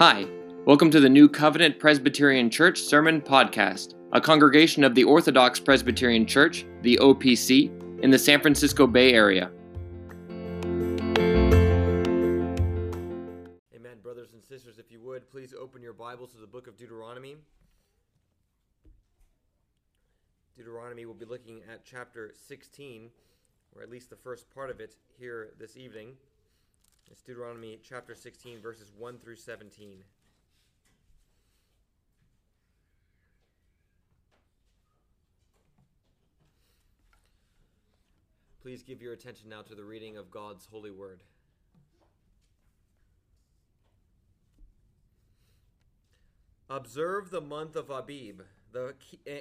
Hi, welcome to the New Covenant Presbyterian Church Sermon Podcast, a congregation of the Orthodox Presbyterian Church, the OPC, in the San Francisco Bay Area. Amen. Brothers and sisters, if you would, please open your Bibles to the book of Deuteronomy. Deuteronomy, we'll be looking at chapter 16, or at least the first part of it here this evening. It's Deuteronomy chapter 16, verses 1 through 17. Please give your attention now to the reading of God's holy word. Observe the month of Abib the,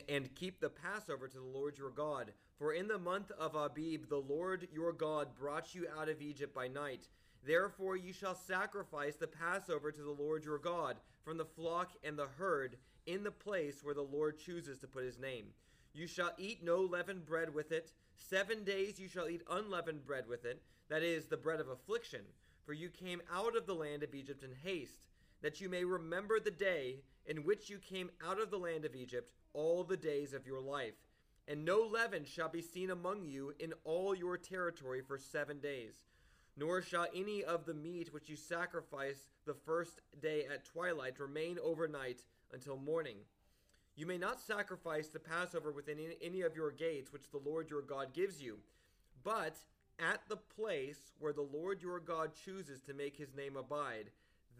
and keep the Passover to the Lord your God. For in the month of Abib the Lord your God brought you out of Egypt by night. Therefore you shall sacrifice the Passover to the Lord your God from the flock and the herd in the place where the Lord chooses to put his name. You shall eat no leavened bread with it. Seven days you shall eat unleavened bread with it, that is, the bread of affliction. For you came out of the land of Egypt in haste, that you may remember the day in which you came out of the land of Egypt all the days of your life. And no leaven shall be seen among you in all your territory for seven days nor shall any of the meat which you sacrifice the first day at twilight remain overnight until morning. You may not sacrifice the Passover within any of your gates which the Lord your God gives you, but at the place where the Lord your God chooses to make his name abide,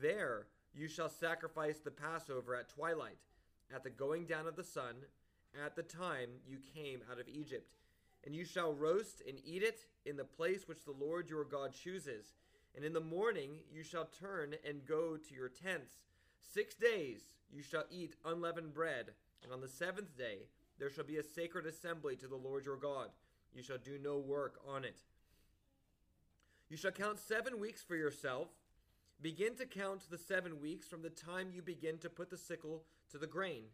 there you shall sacrifice the Passover at twilight, at the going down of the sun, at the time you came out of Egypt and you shall roast and eat it in the place which the Lord your God chooses. And in the morning you shall turn and go to your tents. Six days you shall eat unleavened bread, and on the seventh day there shall be a sacred assembly to the Lord your God. You shall do no work on it. You shall count seven weeks for yourself. Begin to count the seven weeks from the time you begin to put the sickle to the grain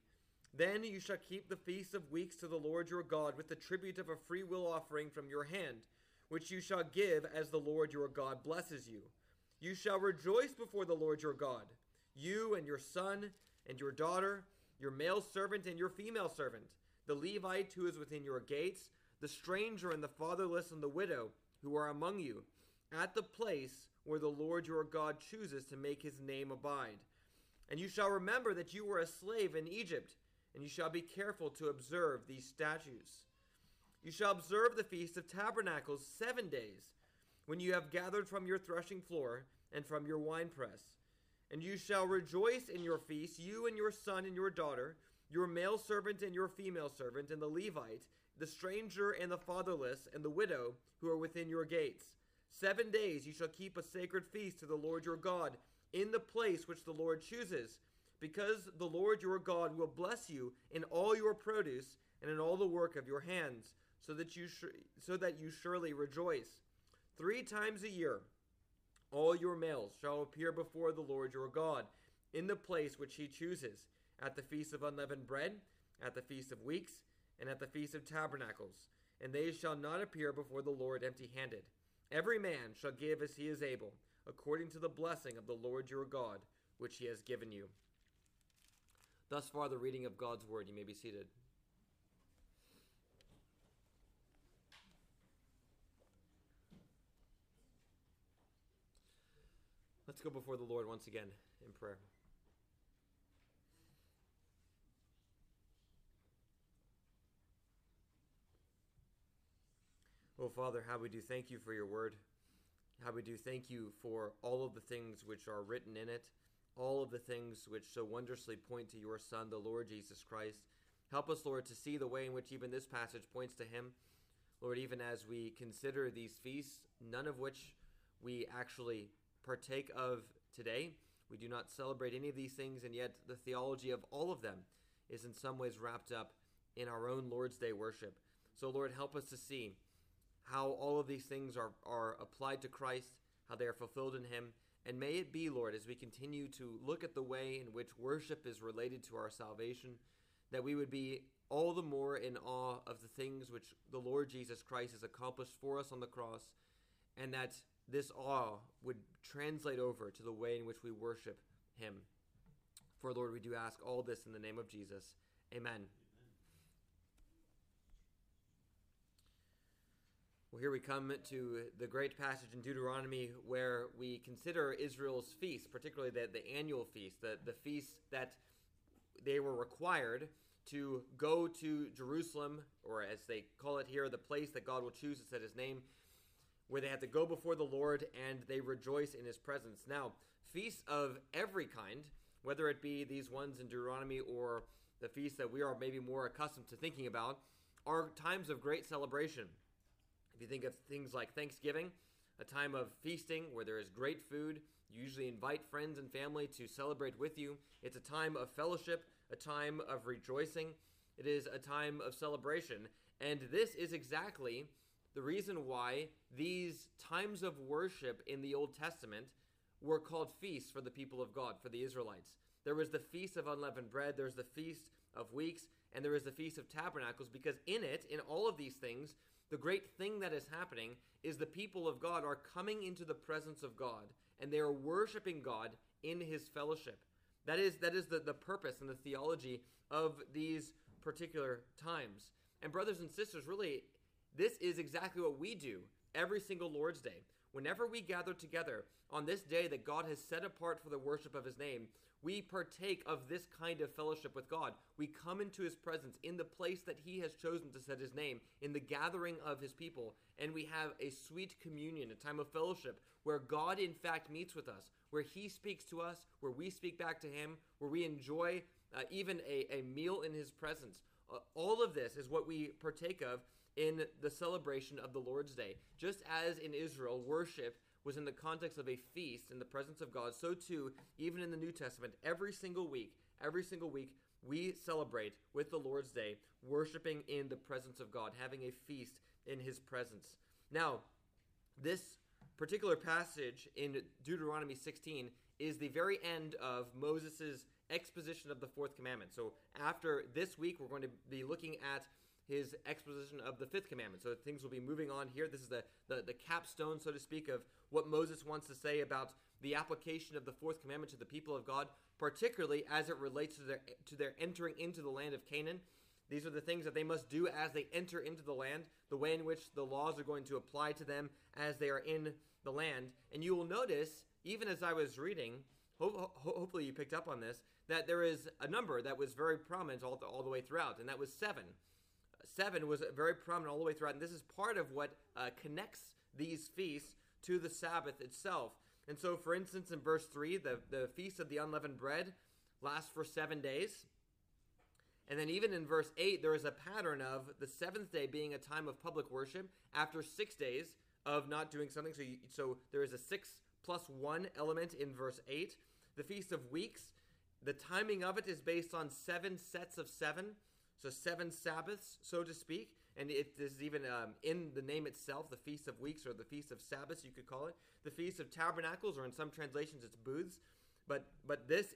then you shall keep the feast of weeks to the Lord your God with the tribute of a free will offering from your hand, which you shall give as the Lord your God blesses you. You shall rejoice before the Lord your God, you and your son and your daughter, your male servant and your female servant, the Levite who is within your gates, the stranger and the fatherless and the widow who are among you, at the place where the Lord your God chooses to make his name abide. And you shall remember that you were a slave in Egypt and you shall be careful to observe these statutes. You shall observe the Feast of Tabernacles seven days, when you have gathered from your threshing floor and from your winepress. And you shall rejoice in your feast, you and your son and your daughter, your male servant and your female servant, and the Levite, the stranger and the fatherless, and the widow who are within your gates. Seven days you shall keep a sacred feast to the Lord your God in the place which the Lord chooses because the Lord your God will bless you in all your produce and in all the work of your hands, so that you sh- so that you surely rejoice. Three times a year, all your males shall appear before the Lord your God in the place which he chooses, at the feast of unleavened bread, at the feast of weeks, and at the feast of tabernacles, and they shall not appear before the Lord empty-handed. Every man shall give as he is able, according to the blessing of the Lord your God, which he has given you. Thus far, the reading of God's word. You may be seated. Let's go before the Lord once again in prayer. Oh, Father, how we do thank you for your word. How we do thank you for all of the things which are written in it all of the things which so wondrously point to your Son, the Lord Jesus Christ. Help us, Lord, to see the way in which even this passage points to him. Lord, even as we consider these feasts, none of which we actually partake of today. We do not celebrate any of these things, and yet the theology of all of them is in some ways wrapped up in our own Lord's Day worship. So, Lord, help us to see how all of these things are, are applied to Christ, how they are fulfilled in Him, and may it be, Lord, as we continue to look at the way in which worship is related to our salvation, that we would be all the more in awe of the things which the Lord Jesus Christ has accomplished for us on the cross, and that this awe would translate over to the way in which we worship him. For Lord, we do ask all this in the name of Jesus. Amen. Well, here we come to the great passage in Deuteronomy where we consider Israel's feasts, particularly the, the annual feast, the, the feast that they were required to go to Jerusalem, or as they call it here, the place that God will choose to set his name, where they have to go before the Lord and they rejoice in his presence. Now, feasts of every kind, whether it be these ones in Deuteronomy or the feasts that we are maybe more accustomed to thinking about, are times of great celebration. If you think of things like Thanksgiving, a time of feasting where there is great food, you usually invite friends and family to celebrate with you. It's a time of fellowship, a time of rejoicing. It is a time of celebration. And this is exactly the reason why these times of worship in the Old Testament were called feasts for the people of God, for the Israelites. There was the Feast of Unleavened Bread, there's the Feast of Weeks, and there is the Feast of Tabernacles, because in it, in all of these things, the great thing that is happening is the people of God are coming into the presence of God and they are worshiping God in his fellowship. That is that is the, the purpose and the theology of these particular times. And brothers and sisters, really, this is exactly what we do every single Lord's Day. Whenever we gather together on this day that God has set apart for the worship of his name, we partake of this kind of fellowship with God. We come into his presence in the place that he has chosen to set his name, in the gathering of his people, and we have a sweet communion, a time of fellowship where God in fact meets with us, where he speaks to us, where we speak back to him, where we enjoy uh, even a, a meal in his presence. Uh, all of this is what we partake of in the celebration of the Lord's Day. Just as in Israel, worship was in the context of a feast in the presence of God, so too, even in the New Testament, every single week, every single week, we celebrate with the Lord's Day, worshiping in the presence of God, having a feast in His presence. Now, this particular passage in Deuteronomy 16 is the very end of Moses' exposition of the fourth commandment. So, after this week, we're going to be looking at his exposition of the fifth commandment. So things will be moving on here. This is the, the, the capstone, so to speak, of what Moses wants to say about the application of the fourth commandment to the people of God, particularly as it relates to their to their entering into the land of Canaan. These are the things that they must do as they enter into the land, the way in which the laws are going to apply to them as they are in the land. And you will notice, even as I was reading, ho- ho- hopefully you picked up on this, that there is a number that was very prominent all the, all the way throughout, and that was seven seven was very prominent all the way throughout, and this is part of what uh, connects these feasts to the Sabbath itself. And so, for instance, in verse 3, the, the Feast of the Unleavened Bread lasts for seven days. And then, even in verse 8, there is a pattern of the seventh day being a time of public worship after six days of not doing something. So, you, so there is a six plus one element in verse 8. The Feast of Weeks, the timing of it is based on seven sets of seven. So seven Sabbaths, so to speak, and it is even um, in the name itself, the Feast of Weeks or the Feast of Sabbaths, you could call it, the Feast of Tabernacles, or in some translations, it's booths. But but this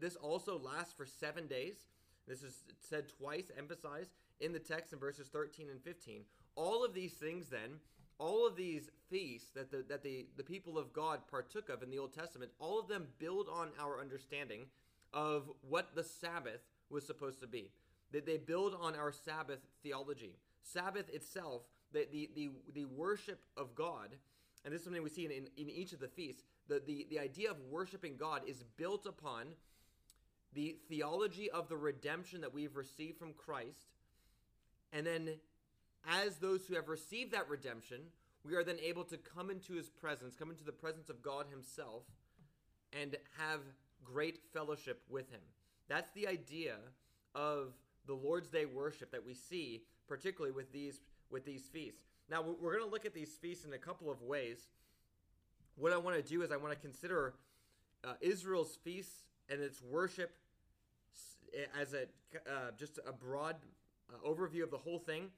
this also lasts for seven days. This is said twice, emphasized in the text in verses 13 and 15. All of these things, then, all of these feasts that the that the, the people of God partook of in the Old Testament, all of them build on our understanding of what the Sabbath was supposed to be that they build on our Sabbath theology. Sabbath itself, the, the, the, the worship of God, and this is something we see in, in, in each of the feasts, the, the, the idea of worshiping God is built upon the theology of the redemption that we've received from Christ. And then, as those who have received that redemption, we are then able to come into his presence, come into the presence of God himself, and have great fellowship with him. That's the idea of the Lord's Day worship that we see, particularly with these with these feasts. Now we're going to look at these feasts in a couple of ways. What I want to do is I want to consider uh, Israel's feasts and its worship as a uh, just a broad uh, overview of the whole thing,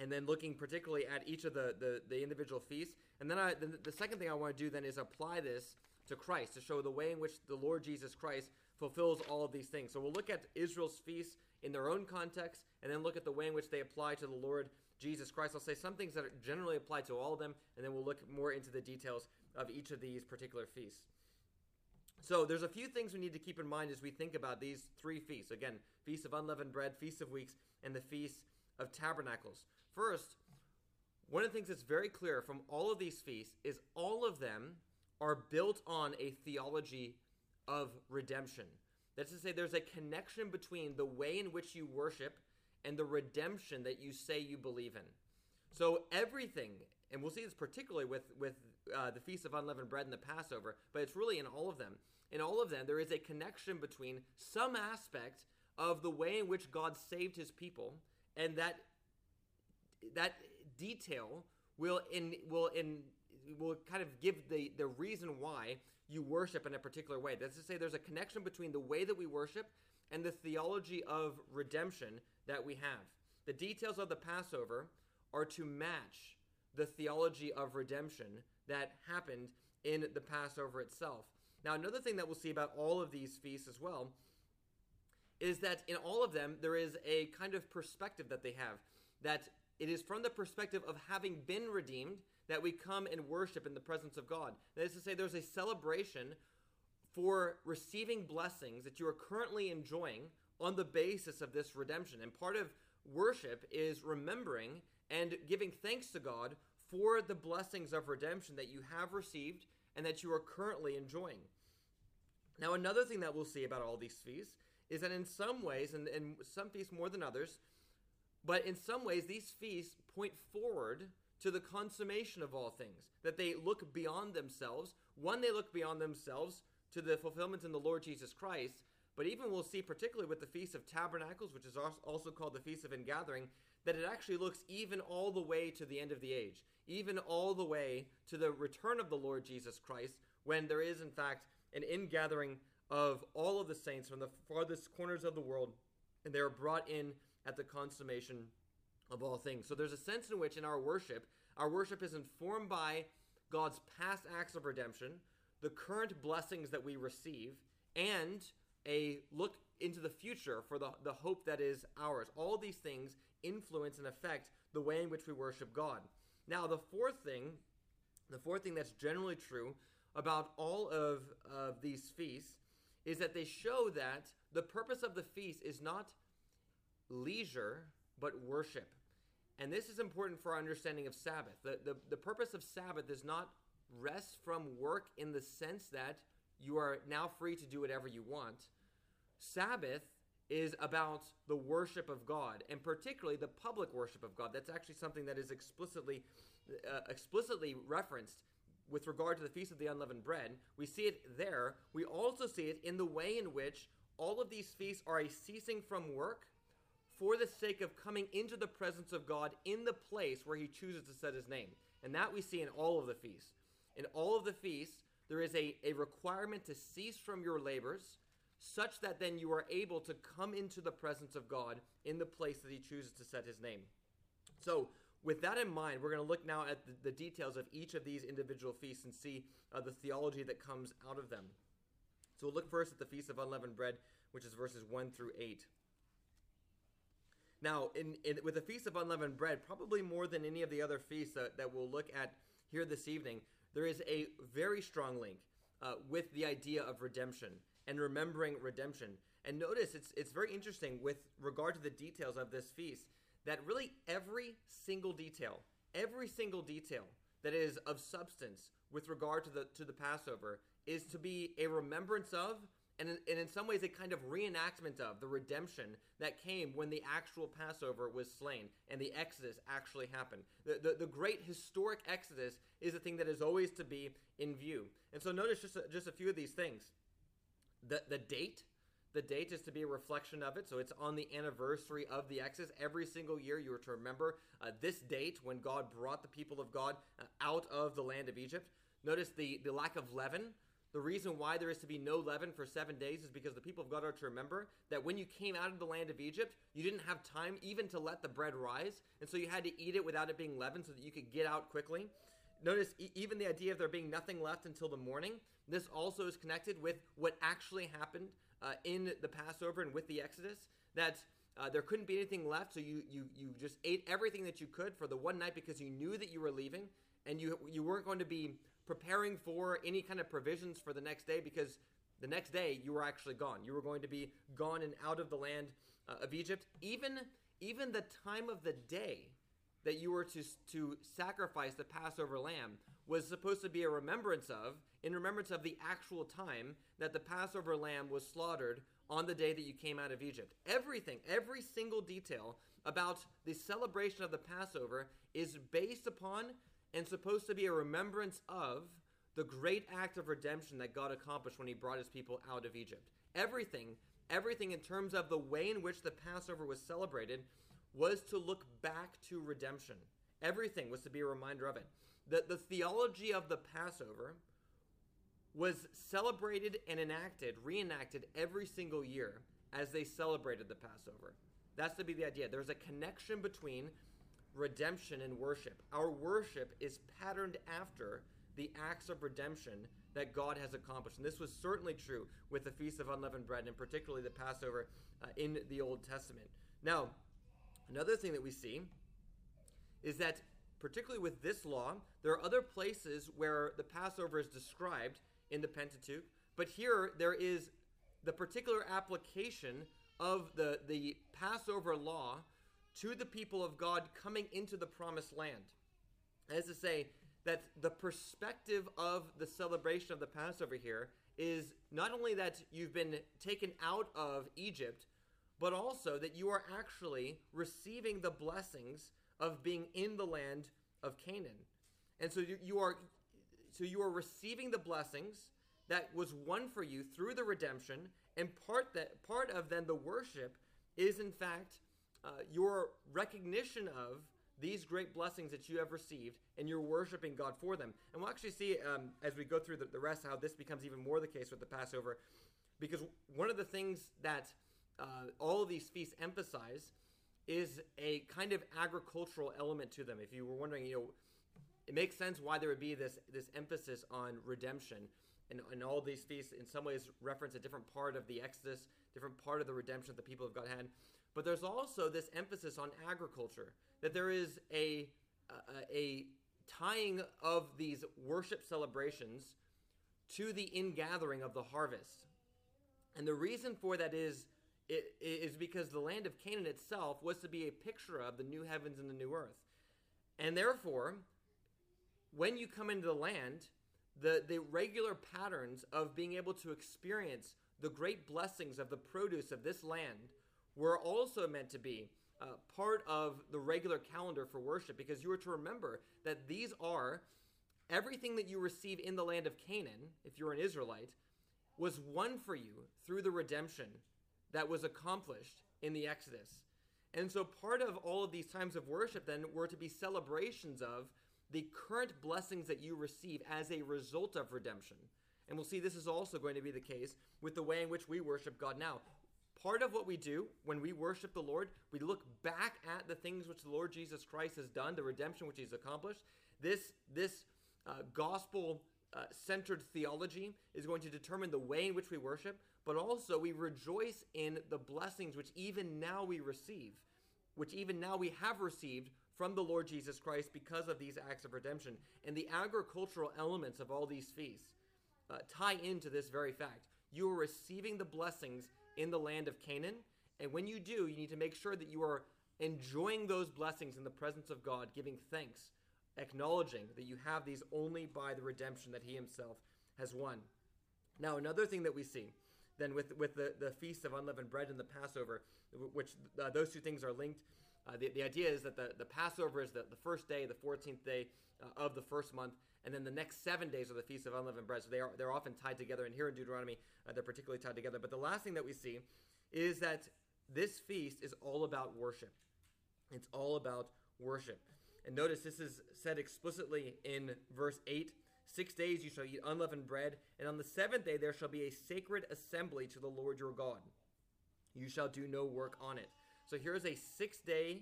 and then looking particularly at each of the the, the individual feasts. And then I, the, the second thing I want to do then is apply this to Christ to show the way in which the Lord Jesus Christ fulfills all of these things. So we'll look at Israel's feasts in their own context and then look at the way in which they apply to the Lord Jesus Christ. I'll say some things that are generally apply to all of them, and then we'll look more into the details of each of these particular feasts. So there's a few things we need to keep in mind as we think about these three feasts. Again, Feast of Unleavened Bread, Feast of Weeks, and the Feast of Tabernacles. First, one of the things that's very clear from all of these feasts is all of them are built on a theology of redemption. That's to say, there's a connection between the way in which you worship and the redemption that you say you believe in. So everything, and we'll see this particularly with with uh, the Feast of Unleavened Bread and the Passover, but it's really in all of them. In all of them, there is a connection between some aspect of the way in which God saved His people, and that that detail will in will in will kind of give the the reason why you worship in a particular way. That's to say, there's a connection between the way that we worship and the theology of redemption that we have. The details of the Passover are to match the theology of redemption that happened in the Passover itself. Now, another thing that we'll see about all of these feasts as well is that in all of them, there is a kind of perspective that they have. That it is from the perspective of having been redeemed that we come and worship in the presence of God. That is to say, there's a celebration for receiving blessings that you are currently enjoying on the basis of this redemption. And part of worship is remembering and giving thanks to God for the blessings of redemption that you have received and that you are currently enjoying. Now, another thing that we'll see about all these feasts is that in some ways, and, and some feasts more than others, but in some ways, these feasts point forward to the consummation of all things, that they look beyond themselves. One, they look beyond themselves to the fulfillment in the Lord Jesus Christ. But even we'll see, particularly with the Feast of Tabernacles, which is also called the Feast of Ingathering, that it actually looks even all the way to the end of the age, even all the way to the return of the Lord Jesus Christ, when there is, in fact, an ingathering of all of the saints from the farthest corners of the world, and they are brought in at the consummation of all things. So there's a sense in which in our worship, our worship is informed by God's past acts of redemption, the current blessings that we receive, and a look into the future for the, the hope that is ours. All these things influence and affect the way in which we worship God. Now, the fourth thing, the fourth thing that's generally true about all of, of these feasts is that they show that the purpose of the feast is not leisure, but worship. And this is important for our understanding of Sabbath. The, the, the purpose of Sabbath is not rest from work in the sense that you are now free to do whatever you want. Sabbath is about the worship of God, and particularly the public worship of God. That's actually something that is explicitly uh, explicitly referenced with regard to the feast of the unleavened bread. We see it there. We also see it in the way in which all of these feasts are a ceasing from work for the sake of coming into the presence of God in the place where he chooses to set his name. And that we see in all of the feasts. In all of the feasts, there is a, a requirement to cease from your labors, such that then you are able to come into the presence of God in the place that he chooses to set his name. So, with that in mind, we're going to look now at the, the details of each of these individual feasts and see uh, the theology that comes out of them. So, we'll look first at the Feast of Unleavened Bread, which is verses 1 through 8. Now, in, in, with the Feast of Unleavened Bread, probably more than any of the other feasts that, that we'll look at here this evening, there is a very strong link uh, with the idea of redemption and remembering redemption. And notice it's, it's very interesting with regard to the details of this feast that really every single detail, every single detail that is of substance with regard to the, to the Passover is to be a remembrance of and in, and in some ways a kind of reenactment of the redemption that came when the actual Passover was slain and the Exodus actually happened. The, the, the great historic Exodus is a thing that is always to be in view. And so notice just a, just a few of these things. The, the date, the date is to be a reflection of it. So it's on the anniversary of the Exodus. Every single year you are to remember uh, this date when God brought the people of God uh, out of the land of Egypt. Notice the, the lack of leaven. The reason why there is to be no leaven for seven days is because the people of God are to remember that when you came out of the land of Egypt, you didn't have time even to let the bread rise. And so you had to eat it without it being leavened so that you could get out quickly. Notice e- even the idea of there being nothing left until the morning. This also is connected with what actually happened uh, in the Passover and with the Exodus. That uh, there couldn't be anything left, so you, you you just ate everything that you could for the one night because you knew that you were leaving, and you you weren't going to be preparing for any kind of provisions for the next day because The next day, you were actually gone. You were going to be gone and out of the land uh, of Egypt. Even, even the time of the day that you were to, to sacrifice the Passover lamb was supposed to be a remembrance of, in remembrance of the actual time that the Passover lamb was slaughtered on the day that you came out of Egypt. Everything, every single detail about the celebration of the Passover is based upon and supposed to be a remembrance of the great act of redemption that God accomplished when he brought his people out of Egypt. Everything, everything in terms of the way in which the Passover was celebrated was to look back to redemption. Everything was to be a reminder of it. The, the theology of the Passover was celebrated and enacted, reenacted every single year as they celebrated the Passover. That's to be the idea. There's a connection between redemption and worship. Our worship is patterned after the acts of redemption that God has accomplished. And this was certainly true with the Feast of Unleavened Bread and particularly the Passover uh, in the Old Testament. Now, another thing that we see is that, particularly with this law, there are other places where the Passover is described in the Pentateuch, but here there is the particular application of the, the Passover law to the people of God coming into the promised land. As to say, that the perspective of the celebration of the Passover here is not only that you've been taken out of Egypt, but also that you are actually receiving the blessings of being in the land of Canaan. And so you, you are so you are receiving the blessings that was won for you through the redemption, and part that part of then the worship is in fact uh, your recognition of these great blessings that you have received, and you're worshiping God for them. And we'll actually see um, as we go through the, the rest how this becomes even more the case with the Passover, because one of the things that uh, all of these feasts emphasize is a kind of agricultural element to them. If you were wondering, you know, it makes sense why there would be this this emphasis on redemption. And, and all these feasts, in some ways, reference a different part of the Exodus, different part of the redemption that the people of God had. But there's also this emphasis on agriculture, that there is a, a, a tying of these worship celebrations to the ingathering of the harvest. And the reason for that is it is because the land of Canaan itself was to be a picture of the new heavens and the new earth. And therefore, when you come into the land, the, the regular patterns of being able to experience the great blessings of the produce of this land were also meant to be uh, part of the regular calendar for worship because you were to remember that these are everything that you receive in the land of Canaan, if you're an Israelite, was won for you through the redemption that was accomplished in the Exodus. And so part of all of these times of worship then were to be celebrations of the current blessings that you receive as a result of redemption. And we'll see this is also going to be the case with the way in which we worship God now part of what we do when we worship the Lord, we look back at the things which the Lord Jesus Christ has done, the redemption which he's accomplished. This this uh, gospel uh, centered theology is going to determine the way in which we worship, but also we rejoice in the blessings which even now we receive, which even now we have received from the Lord Jesus Christ because of these acts of redemption. And the agricultural elements of all these feasts uh, tie into this very fact. You are receiving the blessings in the land of Canaan. And when you do, you need to make sure that you are enjoying those blessings in the presence of God, giving thanks, acknowledging that you have these only by the redemption that He Himself has won. Now, another thing that we see then with, with the, the Feast of Unleavened Bread and the Passover, which uh, those two things are linked. Uh, the, the idea is that the, the Passover is the, the first day, the 14th day uh, of the first month, and then the next seven days are the Feast of Unleavened Bread. So they are, they're often tied together, and here in Deuteronomy, uh, they're particularly tied together. But the last thing that we see is that this feast is all about worship. It's all about worship. And notice this is said explicitly in verse 8 Six days you shall eat unleavened bread, and on the seventh day there shall be a sacred assembly to the Lord your God. You shall do no work on it. So here's a six day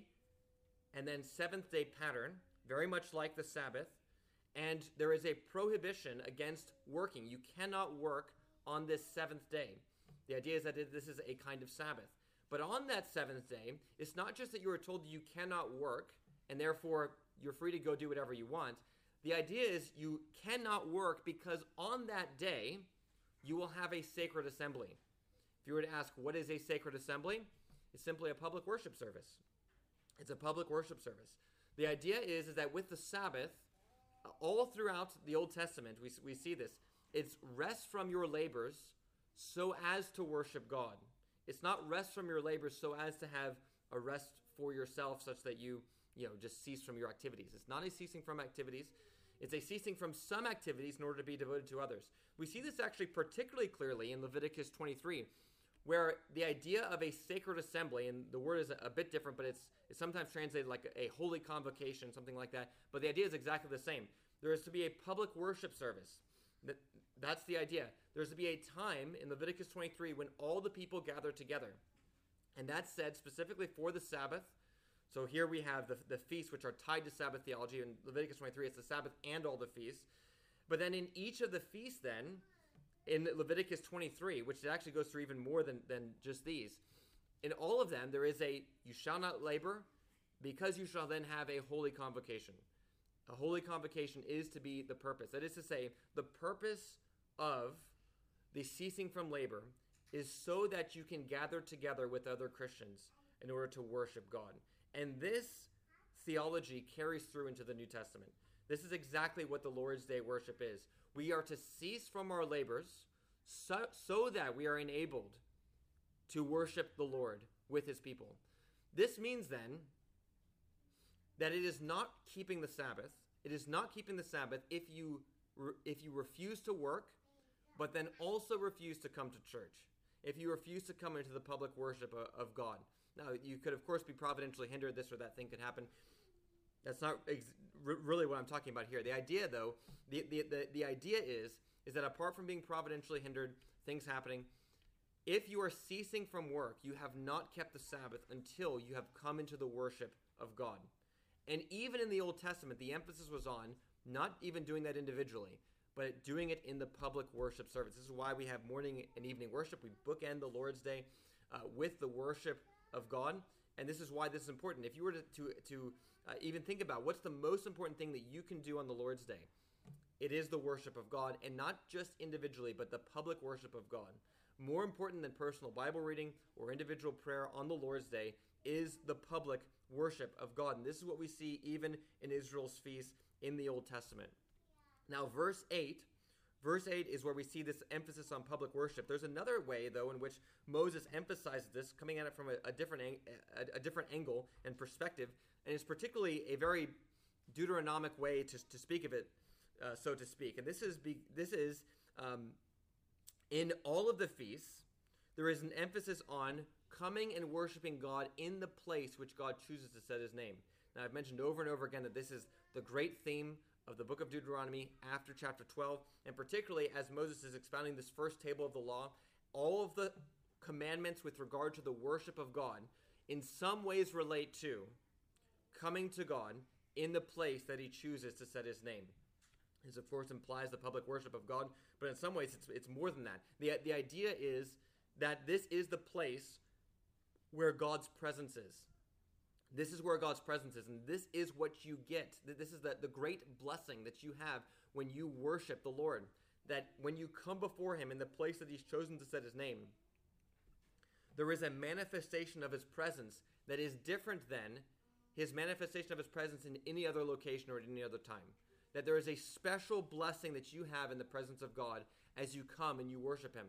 and then seventh day pattern, very much like the Sabbath. And there is a prohibition against working. You cannot work on this seventh day. The idea is that this is a kind of Sabbath. But on that seventh day, it's not just that you are told you cannot work and therefore you're free to go do whatever you want. The idea is you cannot work because on that day, you will have a sacred assembly. If you were to ask, what is a sacred assembly? It's simply a public worship service. It's a public worship service. The idea is, is that with the Sabbath, all throughout the Old Testament, we, we see this. It's rest from your labors so as to worship God. It's not rest from your labors so as to have a rest for yourself such that you, you know, just cease from your activities. It's not a ceasing from activities. It's a ceasing from some activities in order to be devoted to others. We see this actually particularly clearly in Leviticus 23, where the idea of a sacred assembly, and the word is a, bit different, but it's, it's sometimes translated like a, a holy convocation, something like that. But the idea is exactly the same. There is to be a public worship service. That, that's the idea. There's to be a time in Leviticus 23 when all the people gather together. And that's said specifically for the Sabbath. So here we have the, the feasts which are tied to Sabbath theology. In Leviticus 23, it's the Sabbath and all the feasts. But then in each of the feasts, then, in Leviticus 23, which actually goes through even more than, than just these, in all of them, there is a you shall not labor because you shall then have a holy convocation. A holy convocation is to be the purpose. That is to say, the purpose of the ceasing from labor is so that you can gather together with other Christians in order to worship God. And this theology carries through into the New Testament. This is exactly what the Lord's Day worship is. We are to cease from our labors so, so that we are enabled to worship the Lord with his people. This means then that it is not keeping the Sabbath. It is not keeping the Sabbath if you if you refuse to work, but then also refuse to come to church. If you refuse to come into the public worship of God. Now, you could of course be providentially hindered. This or that thing could happen. That's not ex- really what I'm talking about here. The idea, though, the, the, the, the idea is is that apart from being providentially hindered, things happening, if you are ceasing from work, you have not kept the Sabbath until you have come into the worship of God. And even in the Old Testament, the emphasis was on not even doing that individually, but doing it in the public worship service. This is why we have morning and evening worship. We bookend the Lord's Day uh, with the worship of God. And this is why this is important. If you were to, to, to uh, even think about what's the most important thing that you can do on the Lord's Day, it is the worship of God, and not just individually, but the public worship of God. More important than personal Bible reading or individual prayer on the Lord's Day is the public worship of God. And this is what we see even in Israel's feast in the Old Testament. Now, verse 8. Verse 8 is where we see this emphasis on public worship. There's another way, though, in which Moses emphasizes this, coming at it from a, a different, a, a, different angle and perspective, and it's particularly a very Deuteronomic way to, to speak of it, uh, so to speak. And this is be, this is um, in all of the feasts. There is an emphasis on coming and worshiping God in the place which God chooses to set his name. Now, I've mentioned over and over again that this is the great theme of the book of Deuteronomy after chapter 12, and particularly as Moses is expounding this first table of the law, all of the commandments with regard to the worship of God in some ways relate to coming to God in the place that he chooses to set his name. This, of course, implies the public worship of God, but in some ways it's, it's more than that. The, the idea is that this is the place where God's presence is. This is where God's presence is, and this is what you get. This is the, the great blessing that you have when you worship the Lord. That when you come before Him in the place that He's chosen to set His name, there is a manifestation of His presence that is different than His manifestation of His presence in any other location or at any other time. That there is a special blessing that you have in the presence of God as you come and you worship Him.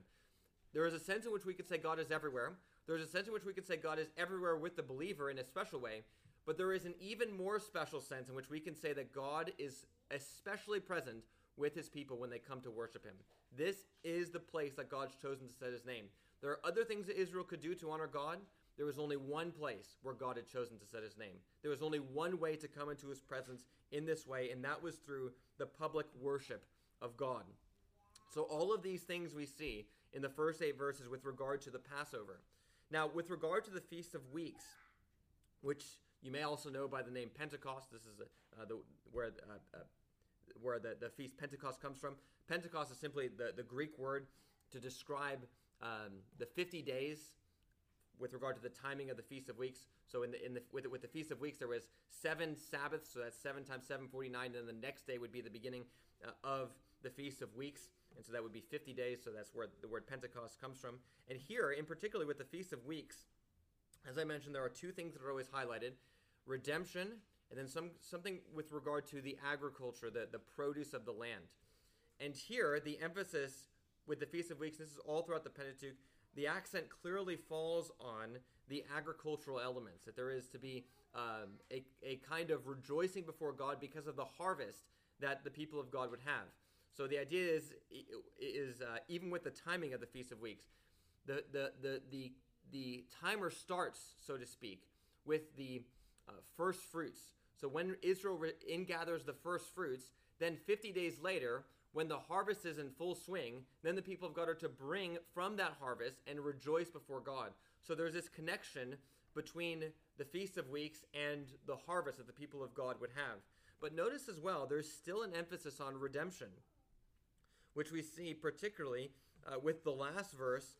There is a sense in which we could say God is everywhere. There's a sense in which we could say God is everywhere with the believer in a special way, but there is an even more special sense in which we can say that God is especially present with his people when they come to worship him. This is the place that God's chosen to set his name. There are other things that Israel could do to honor God. There was only one place where God had chosen to set his name. There was only one way to come into his presence in this way, and that was through the public worship of God. So, all of these things we see in the first eight verses with regard to the Passover. Now, with regard to the Feast of Weeks, which you may also know by the name Pentecost, this is uh, the, where, uh, uh, where the, the feast Pentecost comes from. Pentecost is simply the, the Greek word to describe um, the 50 days with regard to the timing of the Feast of Weeks. So in the, in the, with, with the Feast of Weeks, there was seven Sabbaths, so that's seven times 749, and then the next day would be the beginning uh, of the Feast of Weeks. And so that would be 50 days. So that's where the word Pentecost comes from. And here, in particular with the Feast of Weeks, as I mentioned, there are two things that are always highlighted redemption, and then some, something with regard to the agriculture, the, the produce of the land. And here, the emphasis with the Feast of Weeks, this is all throughout the Pentateuch, the accent clearly falls on the agricultural elements, that there is to be um, a, a kind of rejoicing before God because of the harvest that the people of God would have. So the idea is, is uh, even with the timing of the Feast of Weeks, the, the, the, the, the timer starts, so to speak, with the uh, first fruits. So when Israel re- ingathers the first fruits, then 50 days later, when the harvest is in full swing, then the people of God are to bring from that harvest and rejoice before God. So there's this connection between the Feast of Weeks and the harvest that the people of God would have. But notice as well, there's still an emphasis on redemption, which we see particularly uh, with the last verse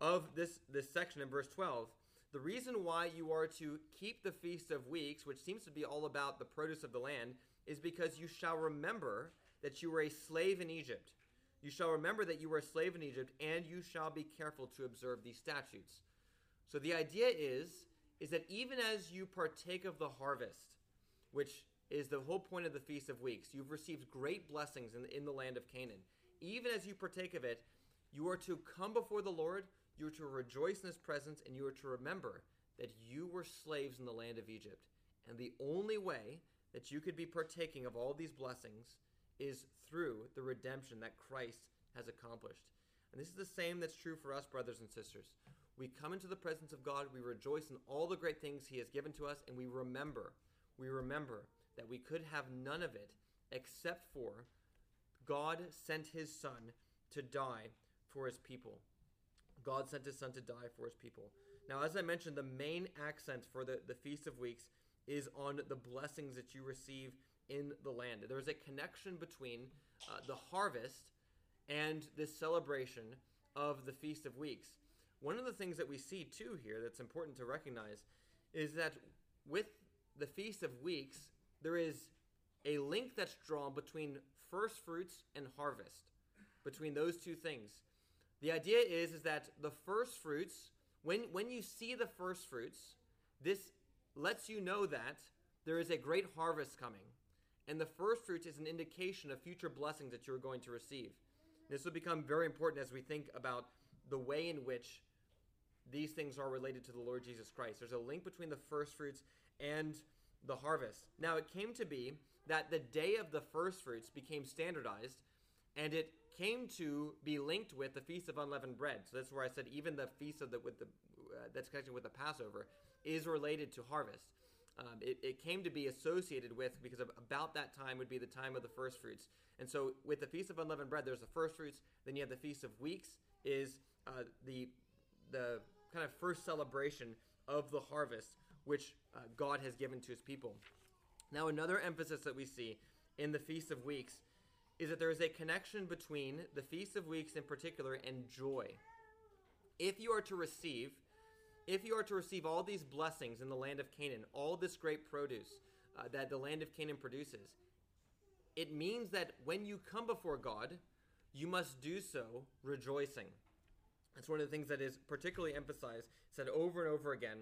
of this, this section in verse 12. The reason why you are to keep the Feast of Weeks, which seems to be all about the produce of the land, is because you shall remember that you were a slave in Egypt. You shall remember that you were a slave in Egypt, and you shall be careful to observe these statutes. So the idea is, is that even as you partake of the harvest, which is the whole point of the Feast of Weeks, you've received great blessings in, in the land of Canaan. Even as you partake of it, you are to come before the Lord, you are to rejoice in his presence, and you are to remember that you were slaves in the land of Egypt. And the only way that you could be partaking of all these blessings is through the redemption that Christ has accomplished. And this is the same that's true for us, brothers and sisters. We come into the presence of God, we rejoice in all the great things He has given to us, and we remember, we remember that we could have none of it except for God sent His Son to die for His people. God sent His Son to die for His people. Now, as I mentioned, the main accent for the, the Feast of Weeks is on the blessings that you receive in the land. There's a connection between uh, the harvest and this celebration of the Feast of Weeks. One of the things that we see too here that's important to recognize is that with the Feast of Weeks, there is a link that's drawn between first fruits and harvest, between those two things. The idea is, is that the first fruits, when, when you see the first fruits, this lets you know that there is a great harvest coming. And the first fruits is an indication of future blessings that you're going to receive. This will become very important as we think about the way in which these things are related to the Lord Jesus Christ. There's a link between the first fruits and the harvest. Now, it came to be that the day of the first fruits became standardized, and it came to be linked with the feast of unleavened bread. So that's where I said even the feast of the with the uh, that's connected with the Passover is related to harvest um, it, it, came to be associated with because about that time would be the time of the first fruits. And so with the Feast of Unleavened Bread, there's the first fruits. Then you have the Feast of Weeks, is uh, the the kind of first celebration of the harvest, which uh, God has given to His people. Now, another emphasis that we see in the Feast of Weeks is that there is a connection between the Feast of Weeks in particular and joy. If you are to receive if you are to receive all these blessings in the land of Canaan, all this great produce uh, that the land of Canaan produces, it means that when you come before God, you must do so rejoicing. That's one of the things that is particularly emphasized, said over and over again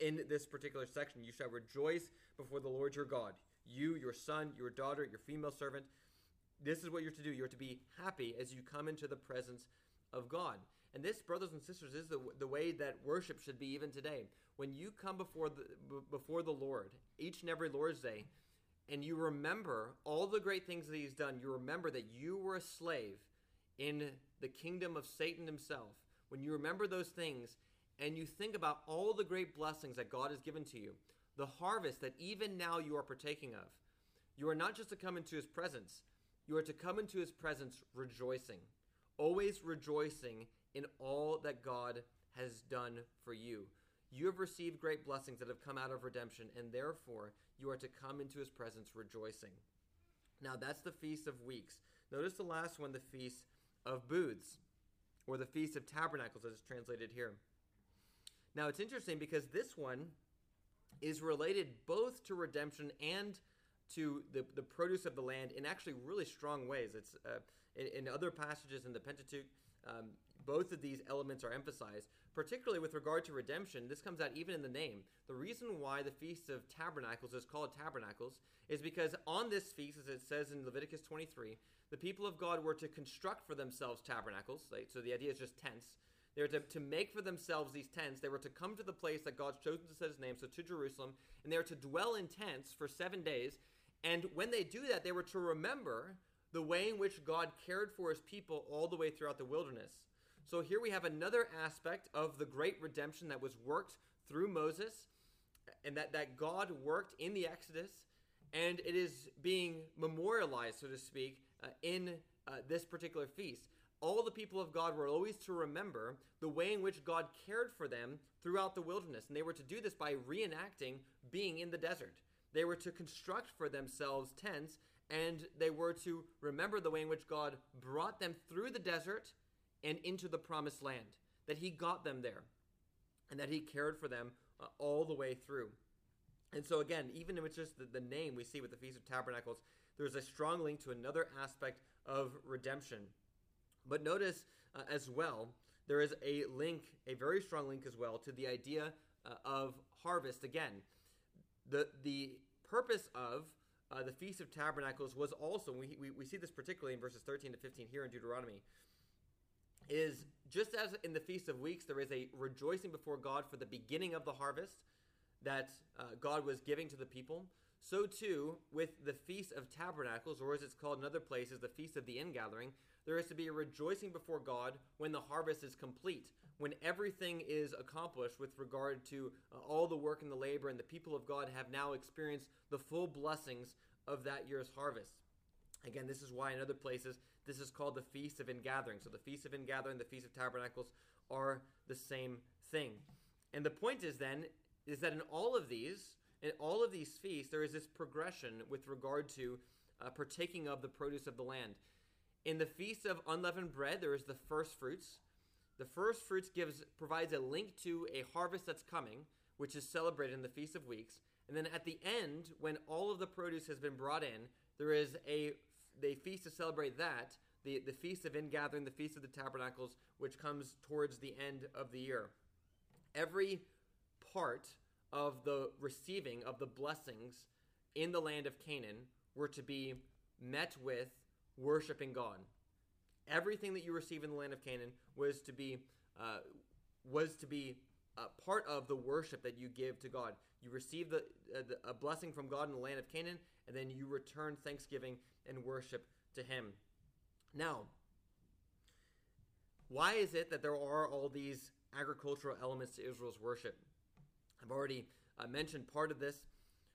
in this particular section. You shall rejoice before the Lord your God. You, your son, your daughter, your female servant. This is what you're to do. You're to be happy as you come into the presence of God. And this, brothers and sisters, is the, the way that worship should be even today. When you come before the, before the Lord, each and every Lord's Day, and you remember all the great things that He's done, you remember that you were a slave in the kingdom of Satan himself. When you remember those things, and you think about all the great blessings that God has given to you, the harvest that even now you are partaking of, you are not just to come into His presence, you are to come into His presence rejoicing, always rejoicing in all that God has done for you. You have received great blessings that have come out of redemption, and therefore you are to come into his presence rejoicing. Now, that's the Feast of Weeks. Notice the last one, the Feast of Booths, or the Feast of Tabernacles, as it's translated here. Now, it's interesting because this one is related both to redemption and to the, the produce of the land in actually really strong ways. It's uh, in, in, other passages in the Pentateuch, um, both of these elements are emphasized, particularly with regard to redemption. This comes out even in the name. The reason why the Feast of Tabernacles is called Tabernacles is because on this feast, as it says in Leviticus 23, the people of God were to construct for themselves tabernacles. So the idea is just tents. They were to, to make for themselves these tents. They were to come to the place that God's chosen to set his name, so to Jerusalem, and they were to dwell in tents for seven days. And when they do that, they were to remember the way in which God cared for his people all the way throughout the wilderness. So here we have another aspect of the great redemption that was worked through Moses and that, that God worked in the Exodus, and it is being memorialized, so to speak, uh, in uh, this particular feast. All the people of God were always to remember the way in which God cared for them throughout the wilderness, and they were to do this by reenacting being in the desert. They were to construct for themselves tents, and they were to remember the way in which God brought them through the desert and into the promised land, that He got them there, and that He cared for them uh, all the way through. And so, again, even it's just the, the name we see with the Feast of Tabernacles, there's a strong link to another aspect of redemption. But notice uh, as well, there is a link, a very strong link as well, to the idea uh, of harvest. Again, the the purpose of uh, the Feast of Tabernacles was also, we, we, we see this particularly in verses 13 to 15 here in Deuteronomy, is just as in the Feast of Weeks, there is a rejoicing before God for the beginning of the harvest that uh, God was giving to the people. So too, with the Feast of Tabernacles, or as it's called in other places, the Feast of the Ingathering, there is to be a rejoicing before God when the harvest is complete, when everything is accomplished with regard to uh, all the work and the labor, and the people of God have now experienced the full blessings of that year's harvest. Again, this is why in other places this is called the Feast of Ingathering. So the Feast of Ingathering, the Feast of Tabernacles are the same thing. And the point is then is that in all of these, in all of these feasts, there is this progression with regard to uh, partaking of the produce of the land. In the feast of unleavened bread, there is the first fruits. The first fruits gives provides a link to a harvest that's coming, which is celebrated in the feast of weeks. And then at the end, when all of the produce has been brought in, there is a they feast to celebrate that. The, the feast of ingathering, the feast of the tabernacles, which comes towards the end of the year. Every part of the receiving of the blessings in the land of Canaan were to be met with worshiping God. Everything that you receive in the land of Canaan was to be uh, was to be part of the worship that you give to God. You receive the, uh, the, a blessing from God in the land of Canaan, and then you return thanksgiving and worship to Him. Now, why is it that there are all these agricultural elements to Israel's worship? I've already uh, mentioned part of this,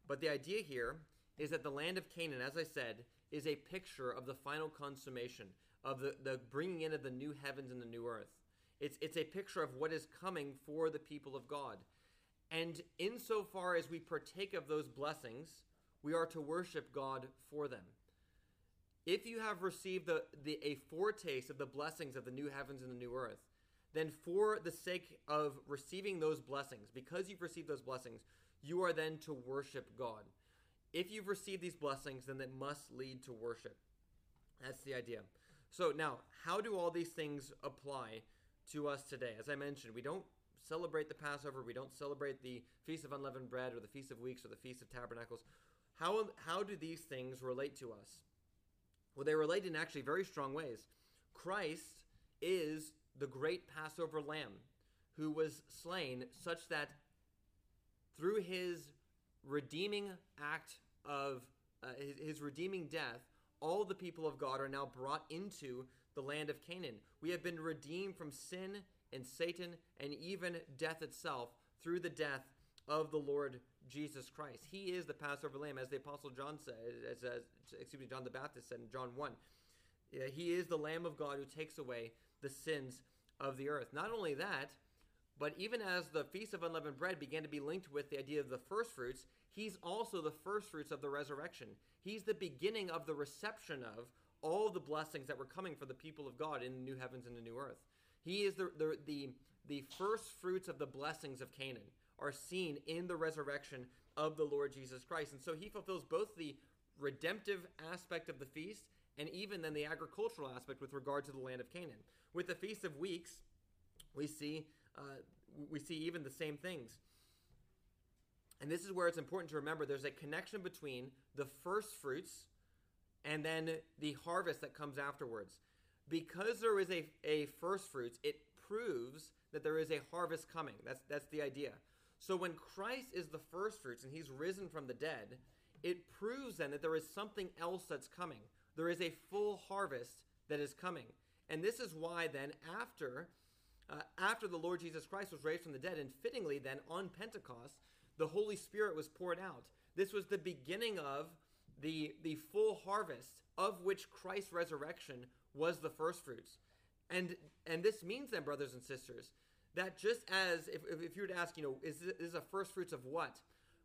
but the idea here is that the land of Canaan, as I said, is a picture of the final consummation of the, the bringing in of the new heavens and the new earth. It's, it's a picture of what is coming for the people of God. And insofar as we partake of those blessings, we are to worship God for them. If you have received the, the, a foretaste of the blessings of the new heavens and the new earth, then for the sake of receiving those blessings, because you've received those blessings, you are then to worship God. If you've received these blessings, then it must lead to worship. That's the idea. So, now, how do all these things apply to us today? As I mentioned, we don't celebrate the Passover, we don't celebrate the Feast of Unleavened Bread or the Feast of Weeks or the Feast of Tabernacles. How, how do these things relate to us? Well, they relate in actually very strong ways. Christ is the great Passover lamb who was slain such that through his redeeming act of uh, his, his redeeming death, all the people of God are now brought into the land of Canaan. We have been redeemed from sin and Satan and even death itself through the death of the Lord Jesus Christ. He is the Passover lamb, as the Apostle John said, as, as excuse me, John the Baptist said in John 1. He is the Lamb of God who takes away the sins of the earth. Not only that, but even as the Feast of Unleavened Bread began to be linked with the idea of the first fruits, he's also the first fruits of the resurrection. He's the beginning of the reception of all the blessings that were coming for the people of God in the new heavens and the new earth. He is the, the, the, the first fruits of the blessings of Canaan are seen in the resurrection of the Lord Jesus Christ. And so he fulfills both the redemptive aspect of the feast, and even then the agricultural aspect with regard to the land of Canaan. With the Feast of Weeks, we see uh, we see even the same things. And this is where it's important to remember there's a connection between the first fruits and then the harvest that comes afterwards. Because there is a, a first fruits, it proves that there is a harvest coming. That's that's the idea. So when Christ is the first fruits and he's risen from the dead, it proves then that there is something else that's coming. There is a full harvest that is coming. And this is why then after uh, after the Lord Jesus Christ was raised from the dead and fittingly then on Pentecost, the Holy Spirit was poured out. This was the beginning of the the full harvest of which Christ's resurrection was the first fruits. And and this means then brothers and sisters that just as if, if you were to ask, you know, is this, is a first fruits of what?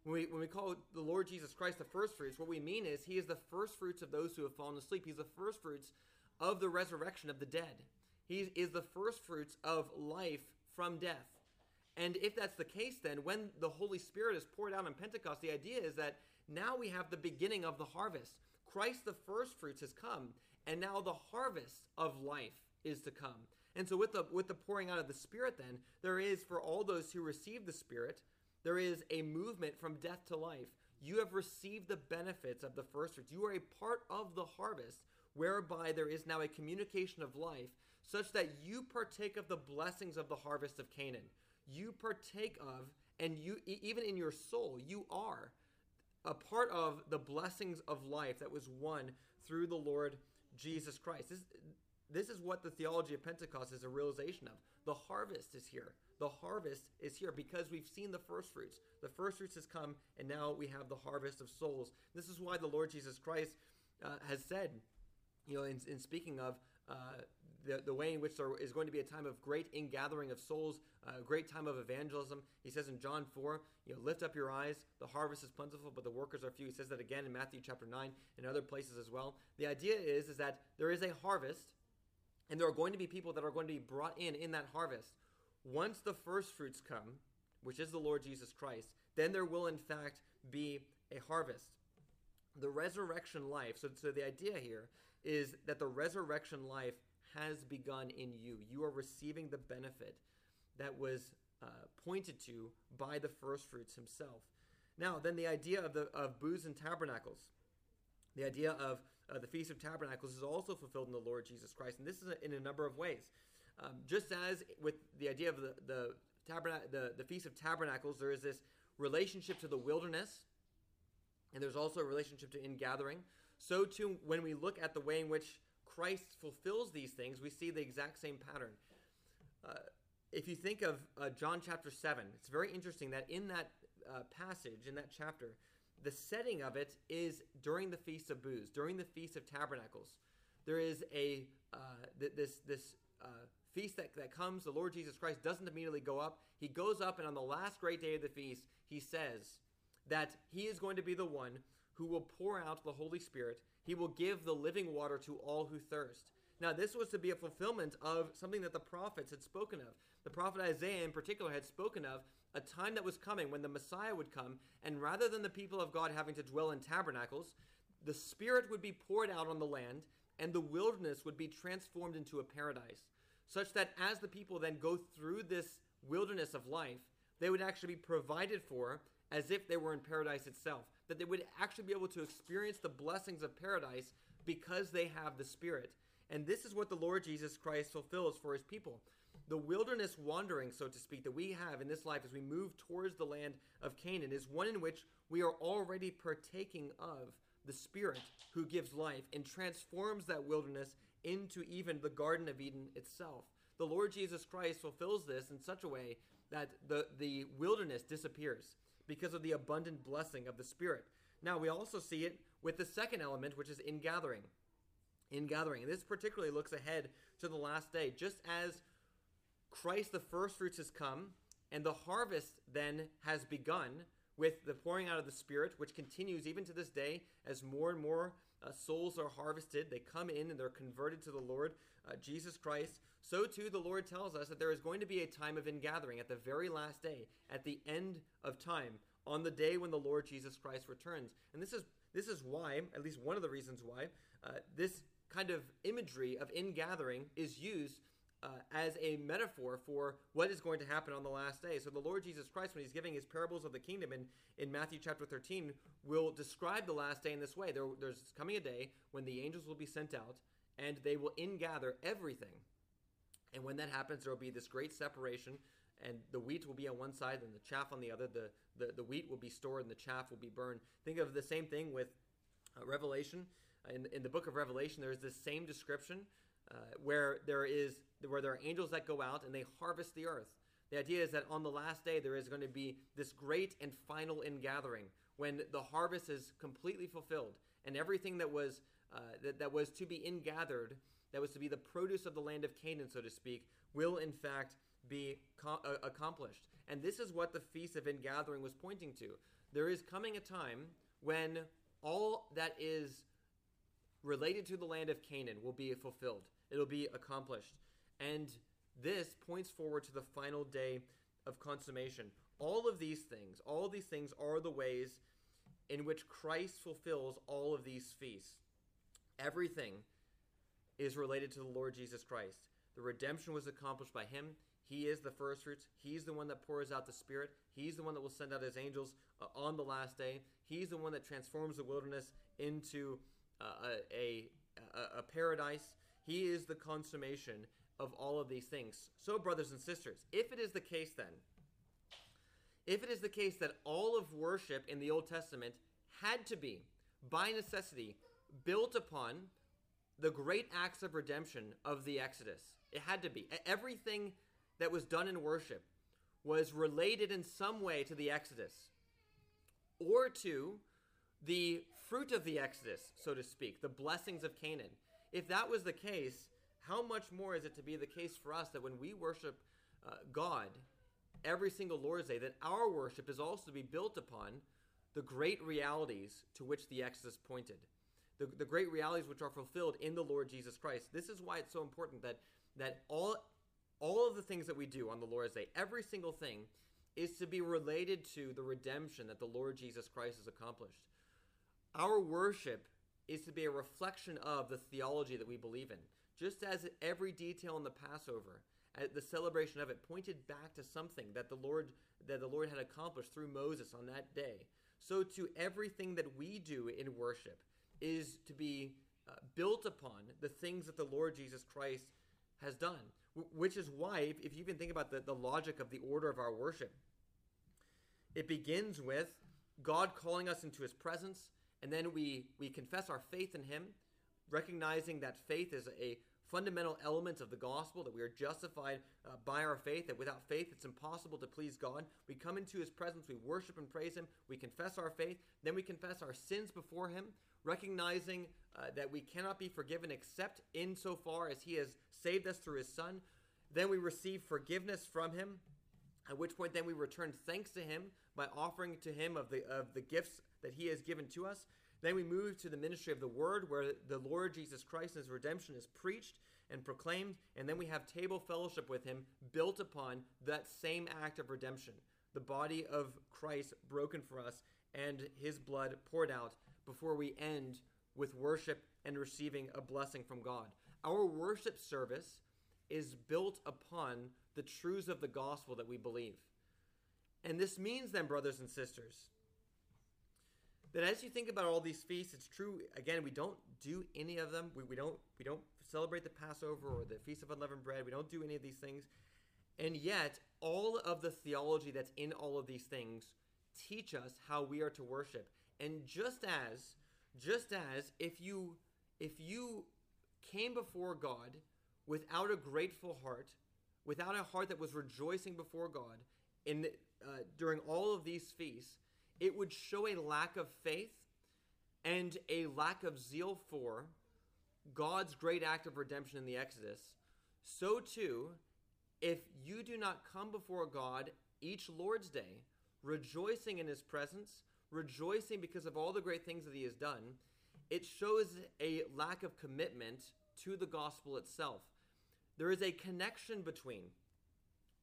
When we, when we call the Lord Jesus Christ the first fruits, what we mean is he is the first fruits of those who have fallen asleep. He's the first fruits of the resurrection of the dead. He is the first fruits of life from death. And if that's the case, then when the Holy Spirit is poured out on Pentecost, the idea is that now we have the beginning of the harvest. Christ, the first fruits, has come, and now the harvest of life is to come. And so with the with the pouring out of the Spirit, then there is for all those who receive the Spirit, there is a movement from death to life. You have received the benefits of the first fruits. You are a part of the harvest, whereby there is now a communication of life, such that you partake of the blessings of the harvest of Canaan. You partake of, and you even in your soul, you are a part of the blessings of life that was won through the Lord Jesus Christ. This, this is what the theology of Pentecost is a realization of. The harvest is here. The harvest is here because we've seen the first fruits. The first fruits has come, and now we have the harvest of souls. This is why the Lord Jesus Christ uh, has said, you know, in, in speaking of uh, the, the way in which there is going to be a time of great ingathering of souls, a great time of evangelism. He says in John 4, you know, lift up your eyes, the harvest is plentiful, but the workers are few. He says that again in Matthew chapter 9 and other places as well. The idea is, is that there is a harvest, and there are going to be people that are going to be brought in in that harvest. Once the first fruits come, which is the Lord Jesus Christ, then there will in fact be a harvest. The resurrection life, so, so the idea here is that the resurrection life has begun in you. You are receiving the benefit that was uh, pointed to by the first fruits himself. Now, then the idea of the of booths and tabernacles, the idea of uh, the Feast of Tabernacles is also fulfilled in the Lord Jesus Christ, and this is in a number of ways. Um, just as with the idea of the the, the the Feast of Tabernacles, there is this relationship to the wilderness, and there's also a relationship to ingathering. So too, when we look at the way in which Christ fulfills these things, we see the exact same pattern. Uh, if you think of uh, John chapter 7, it's very interesting that in that uh, passage, in that chapter, the setting of it is during the Feast of Booths, during the Feast of Tabernacles. There is a uh, th- this this uh, feast that, that comes. The Lord Jesus Christ doesn't immediately go up. He goes up, and on the last great day of the feast, he says that he is going to be the one who will pour out the Holy Spirit. He will give the living water to all who thirst. Now, this was to be a fulfillment of something that the prophets had spoken of. The prophet Isaiah, in particular, had spoken of a time that was coming when the Messiah would come, and rather than the people of God having to dwell in tabernacles, the Spirit would be poured out on the land, and the wilderness would be transformed into a paradise. Such that as the people then go through this wilderness of life, they would actually be provided for as if they were in paradise itself. That they would actually be able to experience the blessings of paradise because they have the Spirit. And this is what the Lord Jesus Christ fulfills for his people. The wilderness wandering, so to speak, that we have in this life as we move towards the land of Canaan is one in which we are already partaking of the Spirit who gives life and transforms that wilderness into even the Garden of Eden itself. The Lord Jesus Christ fulfills this in such a way that the, the wilderness disappears because of the abundant blessing of the Spirit. Now, we also see it with the second element, which is ingathering. In gathering. And this particularly looks ahead to the last day. Just as Christ, the first fruits, has come, and the harvest then has begun with the pouring out of the Spirit, which continues even to this day as more and more uh, souls are harvested. They come in and they're converted to the Lord uh, Jesus Christ. So too, the Lord tells us that there is going to be a time of ingathering at the very last day, at the end of time, on the day when the Lord Jesus Christ returns. And this is This is why, at least one of the reasons why, uh, this kind of imagery of ingathering is used uh, as a metaphor for what is going to happen on the last day. So the Lord Jesus Christ, when he's giving his parables of the kingdom in, in Matthew chapter 13, will describe the last day in this way. There, there's coming a day when the angels will be sent out and they will ingather everything. And when that happens, there will be this great separation, and the wheat will be on one side and the chaff on the other. The, the, the wheat will be stored and the chaff will be burned. Think of the same thing with uh, Revelation. In, in the book of Revelation, there is this same description uh, where there is where there are angels that go out and they harvest the earth. The idea is that on the last day there is going to be this great and final ingathering when the harvest is completely fulfilled and everything that was uh, that, that was to be ingathered, that was to be the produce of the land of Canaan, so to speak, will in fact be co- uh, accomplished. And this is what the feast of ingathering was pointing to. There is coming a time when all that is related to the land of Canaan will be fulfilled. It'll be accomplished. And this points forward to the final day of consummation. All of these things, all these things are the ways in which Christ fulfills all of these feasts. Everything is related to the Lord Jesus Christ. The redemption was accomplished by him. He is the first fruits. He's the one that pours out the Spirit. He's the one that will send out his angels uh, on the last day. He's the one that transforms the wilderness into uh, a, a, a paradise. He is the consummation of all of these things. So, brothers and sisters, if it is the case then, if it is the case that all of worship in the Old Testament had to be, by necessity, built upon the great acts of redemption of the Exodus, it had to be. Everything that was done in worship was related in some way to the Exodus or to the fruit of the Exodus, so to speak, the blessings of Canaan. If that was the case, how much more is it to be the case for us that when we worship uh, God every single Lord's Day, that our worship is also to be built upon the great realities to which the Exodus pointed, the, the great realities which are fulfilled in the Lord Jesus Christ. This is why it's so important that that all all of the things that we do on the Lord's Day, every single thing, is to be related to the redemption that the Lord Jesus Christ has accomplished. Our worship is to be a reflection of the theology that we believe in. Just as every detail in the Passover, the celebration of it pointed back to something that the Lord that the Lord had accomplished through Moses on that day, so to everything that we do in worship is to be uh, built upon the things that the Lord Jesus Christ has done. W- which is why, if, if you even think about the, the logic of the order of our worship, it begins with God calling us into his presence, and then we, we confess our faith in him, recognizing that faith is a fundamental element of the gospel, that we are justified uh, by our faith, that without faith it's impossible to please God. We come into his presence, we worship and praise him, we confess our faith, then we confess our sins before him, recognizing uh, that we cannot be forgiven except insofar as he has saved us through his son. Then we receive forgiveness from him, at which point then we return thanks to him by offering to him of the of the gifts that he has given to us. Then we move to the ministry of the word, where the Lord Jesus Christ and his redemption is preached and proclaimed. And then we have table fellowship with him, built upon that same act of redemption the body of Christ broken for us and his blood poured out before we end with worship and receiving a blessing from God. Our worship service is built upon the truths of the gospel that we believe. And this means, then, brothers and sisters, that as you think about all these feasts, it's true. Again, we don't do any of them. We, we don't we don't celebrate the Passover or the Feast of Unleavened Bread. We don't do any of these things. And yet, all of the theology that's in all of these things teach us how we are to worship. And just as just as if you if you came before God without a grateful heart, without a heart that was rejoicing before God in uh, during all of these feasts, it would show a lack of faith and a lack of zeal for God's great act of redemption in the Exodus. So too, if you do not come before God each Lord's Day, rejoicing in His presence, rejoicing because of all the great things that He has done, it shows a lack of commitment to the gospel itself. There is a connection between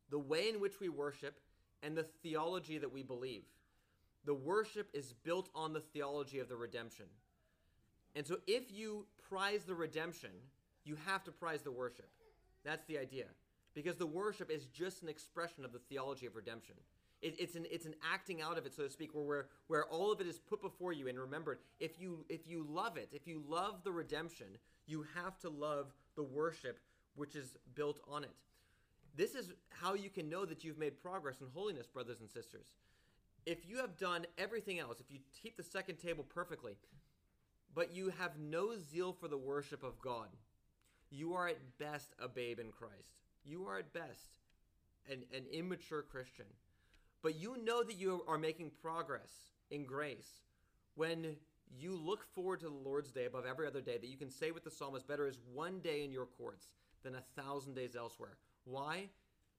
the way in which we worship and the theology that we believe. The worship is built on the theology of the redemption. And so if you prize the redemption, you have to prize the worship. That's the idea. Because the worship is just an expression of the theology of redemption. It, it's, an, it's an acting out of it, so to speak, where, where, where all of it is put before you and remembered. If you, if you love it, if you love the redemption, you have to love the worship which is built on it. This is how you can know that you've made progress in holiness, brothers and sisters. If you have done everything else, if you keep the second table perfectly, but you have no zeal for the worship of God, you are at best a babe in Christ. You are at best an, an immature Christian. But you know that you are making progress in grace when you look forward to the Lord's day above every other day, that you can say with the psalmist, Better is one day in your courts than a thousand days elsewhere. Why?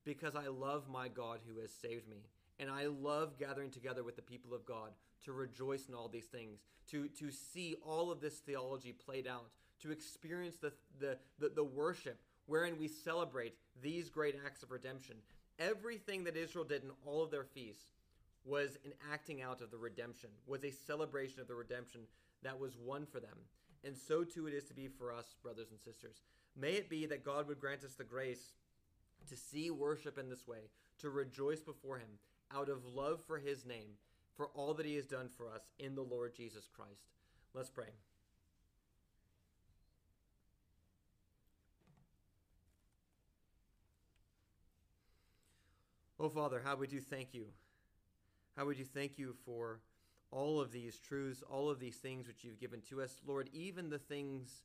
Because I love my God who has saved me. And I love gathering together with the people of God to rejoice in all these things, to, to see all of this theology played out, to experience the, the, the, the worship wherein we celebrate these great acts of redemption. Everything that Israel did in all of their feasts was an acting out of the redemption, was a celebration of the redemption that was won for them. And so too it is to be for us, brothers and sisters. May it be that God would grant us the grace to see worship in this way, to rejoice before Him out of love for His name, for all that He has done for us in the Lord Jesus Christ. Let's pray. Oh, Father, how would you thank you? How would you thank you for all of these truths, all of these things which you've given to us? Lord, even the things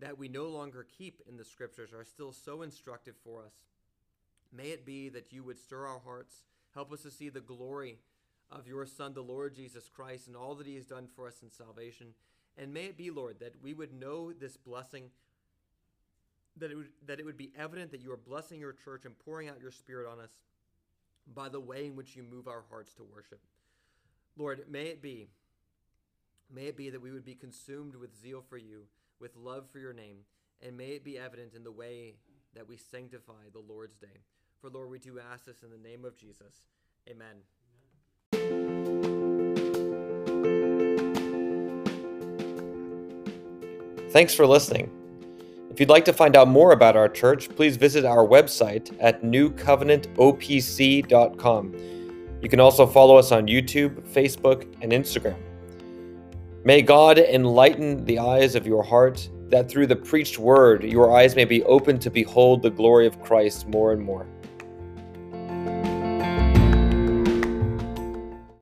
that we no longer keep in the scriptures are still so instructive for us. May it be that you would stir our hearts, help us to see the glory of your Son, the Lord Jesus Christ, and all that he has done for us in salvation. And may it be, Lord, that we would know this blessing, that it would, that it would be evident that you are blessing your church and pouring out your Spirit on us by the way in which you move our hearts to worship. Lord, may it be, may it be that we would be consumed with zeal for you with love for your name, and may it be evident in the way that we sanctify the Lord's day. For Lord, we do ask this in the name of Jesus. Amen. Thanks for listening. If you'd like to find out more about our church, please visit our website at newcovenantopc.com. You can also follow us on YouTube, Facebook, and Instagram. May God enlighten the eyes of your heart, that through the preached word your eyes may be opened to behold the glory of Christ more and more.